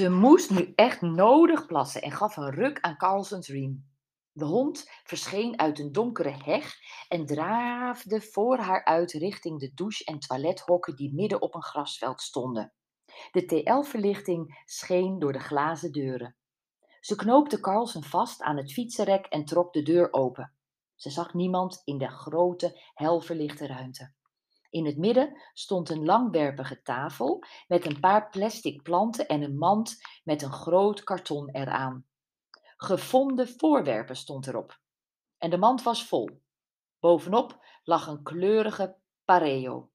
Ze moest nu echt nodig plassen en gaf een ruk aan Carlsons riem. De hond verscheen uit een donkere heg en draafde voor haar uit richting de douche- en toilethokken die midden op een grasveld stonden. De TL-verlichting scheen door de glazen deuren. Ze knoopte Carlsen vast aan het fietsenrek en trok de deur open. Ze zag niemand in de grote, helverlichte ruimte. In het midden stond een langwerpige tafel met een paar plastic planten en een mand met een groot karton eraan. Gevonden voorwerpen stond erop. En de mand was vol. Bovenop lag een kleurige pareo.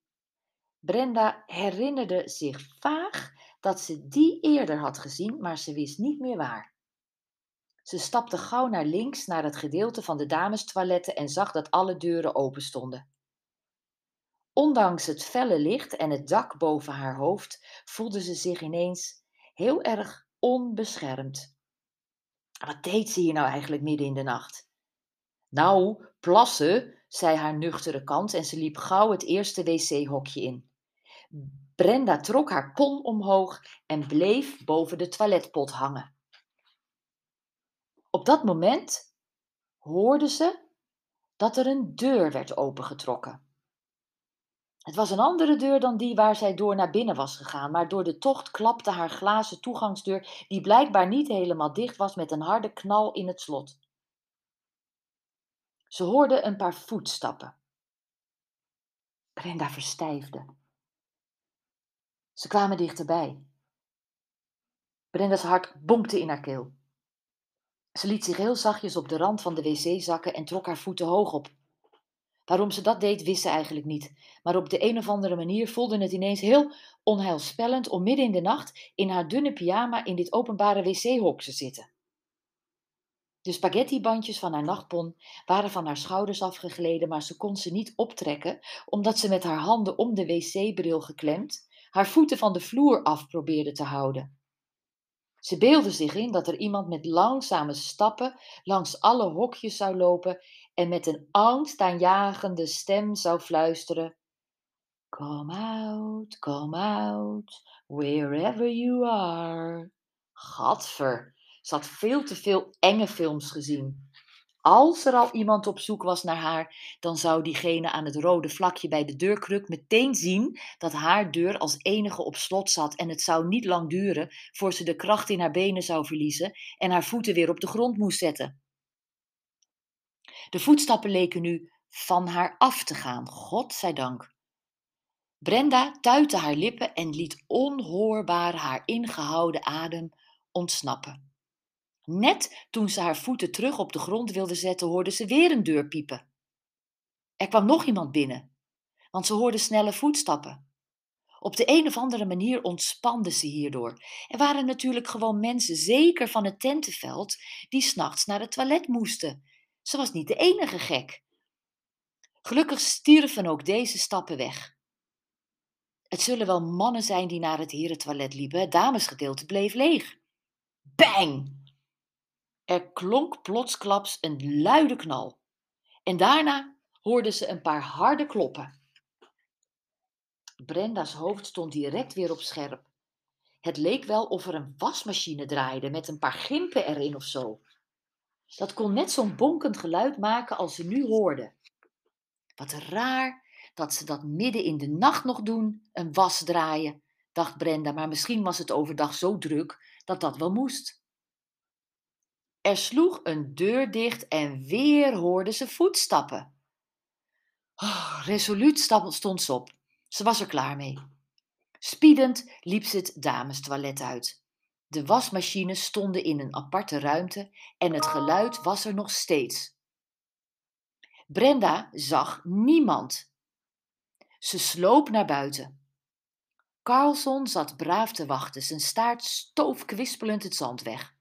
Brenda herinnerde zich vaag dat ze die eerder had gezien, maar ze wist niet meer waar. Ze stapte gauw naar links naar het gedeelte van de damestoiletten en zag dat alle deuren open stonden. Ondanks het felle licht en het dak boven haar hoofd voelde ze zich ineens heel erg onbeschermd. Wat deed ze hier nou eigenlijk midden in de nacht? Nou, plassen, zei haar nuchtere kant en ze liep gauw het eerste wc-hokje in. Brenda trok haar pon omhoog en bleef boven de toiletpot hangen. Op dat moment hoorde ze dat er een deur werd opengetrokken. Het was een andere deur dan die waar zij door naar binnen was gegaan, maar door de tocht klapte haar glazen toegangsdeur, die blijkbaar niet helemaal dicht was, met een harde knal in het slot. Ze hoorde een paar voetstappen. Brenda verstijfde. Ze kwamen dichterbij. Brenda's hart bonkte in haar keel. Ze liet zich heel zachtjes op de rand van de wc zakken en trok haar voeten hoog op. Waarom ze dat deed, wist ze eigenlijk niet. Maar op de een of andere manier voelde het ineens heel onheilspellend om midden in de nacht in haar dunne pyjama in dit openbare wc-hok te zitten. De spaghettibandjes van haar nachtpon waren van haar schouders afgegleden, maar ze kon ze niet optrekken, omdat ze met haar handen om de wc-bril geklemd haar voeten van de vloer af probeerde te houden. Ze beelde zich in dat er iemand met langzame stappen langs alle hokjes zou lopen en met een angstaanjagende stem zou fluisteren: Come out, come out, wherever you are. Gadver, ze had veel te veel enge films gezien. Als er al iemand op zoek was naar haar, dan zou diegene aan het rode vlakje bij de deurkruk meteen zien dat haar deur als enige op slot zat en het zou niet lang duren voor ze de kracht in haar benen zou verliezen en haar voeten weer op de grond moest zetten. De voetstappen leken nu van haar af te gaan, God zij dank. Brenda tuitte haar lippen en liet onhoorbaar haar ingehouden adem ontsnappen. Net toen ze haar voeten terug op de grond wilde zetten, hoorde ze weer een deur piepen. Er kwam nog iemand binnen, want ze hoorde snelle voetstappen. Op de een of andere manier ontspande ze hierdoor. Er waren natuurlijk gewoon mensen, zeker van het tentenveld, die s'nachts naar het toilet moesten. Ze was niet de enige gek. Gelukkig stierven ook deze stappen weg. Het zullen wel mannen zijn die naar het herentoilet liepen. Het damesgedeelte bleef leeg. Bang! Er klonk plotsklaps een luide knal. En daarna hoorden ze een paar harde kloppen. Brenda's hoofd stond direct weer op scherp. Het leek wel of er een wasmachine draaide met een paar gimpen erin of zo. Dat kon net zo'n bonkend geluid maken als ze nu hoorde. Wat raar dat ze dat midden in de nacht nog doen, een was draaien, dacht Brenda, maar misschien was het overdag zo druk dat dat wel moest. Er sloeg een deur dicht en weer hoorde ze voetstappen. Oh, resoluut stond ze op. Ze was er klaar mee. Spiedend liep ze het damestoilet uit. De wasmachines stonden in een aparte ruimte en het geluid was er nog steeds. Brenda zag niemand. Ze sloop naar buiten. Carlson zat braaf te wachten, zijn staart stoof kwispelend het zand weg.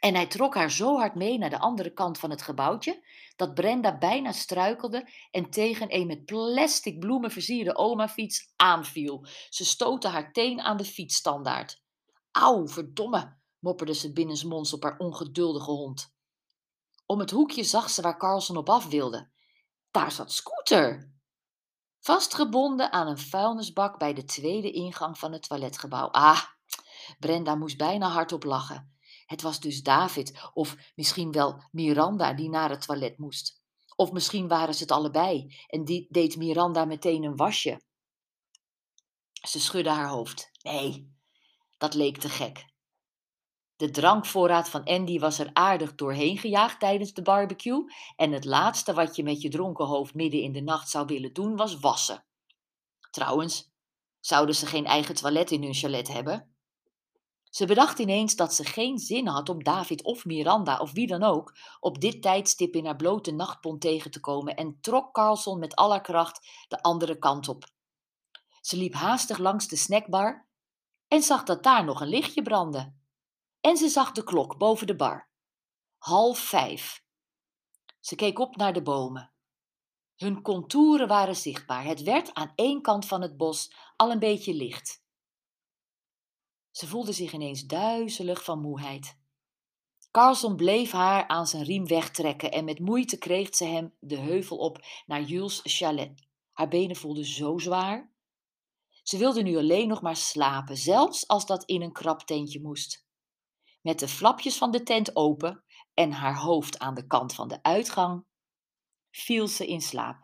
En hij trok haar zo hard mee naar de andere kant van het gebouwtje, dat Brenda bijna struikelde en tegen een met plastic bloemen versierde omafiets aanviel. Ze stootte haar teen aan de fietsstandaard. Auw, verdomme, mopperde ze binnensmonds op haar ongeduldige hond. Om het hoekje zag ze waar Carlson op af wilde. Daar zat Scooter! Vastgebonden aan een vuilnisbak bij de tweede ingang van het toiletgebouw. Ah, Brenda moest bijna hardop lachen. Het was dus David, of misschien wel Miranda, die naar het toilet moest. Of misschien waren ze het allebei en die deed Miranda meteen een wasje. Ze schudde haar hoofd. Nee, dat leek te gek. De drankvoorraad van Andy was er aardig doorheen gejaagd tijdens de barbecue en het laatste wat je met je dronken hoofd midden in de nacht zou willen doen was wassen. Trouwens, zouden ze geen eigen toilet in hun chalet hebben? Ze bedacht ineens dat ze geen zin had om David of Miranda of wie dan ook op dit tijdstip in haar blote nachtpont tegen te komen en trok Carlson met alle kracht de andere kant op. Ze liep haastig langs de snackbar en zag dat daar nog een lichtje brandde. En ze zag de klok boven de bar. Half vijf. Ze keek op naar de bomen. Hun contouren waren zichtbaar. Het werd aan één kant van het bos al een beetje licht. Ze voelde zich ineens duizelig van moeheid. Carlson bleef haar aan zijn riem wegtrekken en met moeite kreeg ze hem de heuvel op naar Jules' chalet. Haar benen voelden zo zwaar. Ze wilde nu alleen nog maar slapen, zelfs als dat in een krap tentje moest. Met de flapjes van de tent open en haar hoofd aan de kant van de uitgang, viel ze in slaap.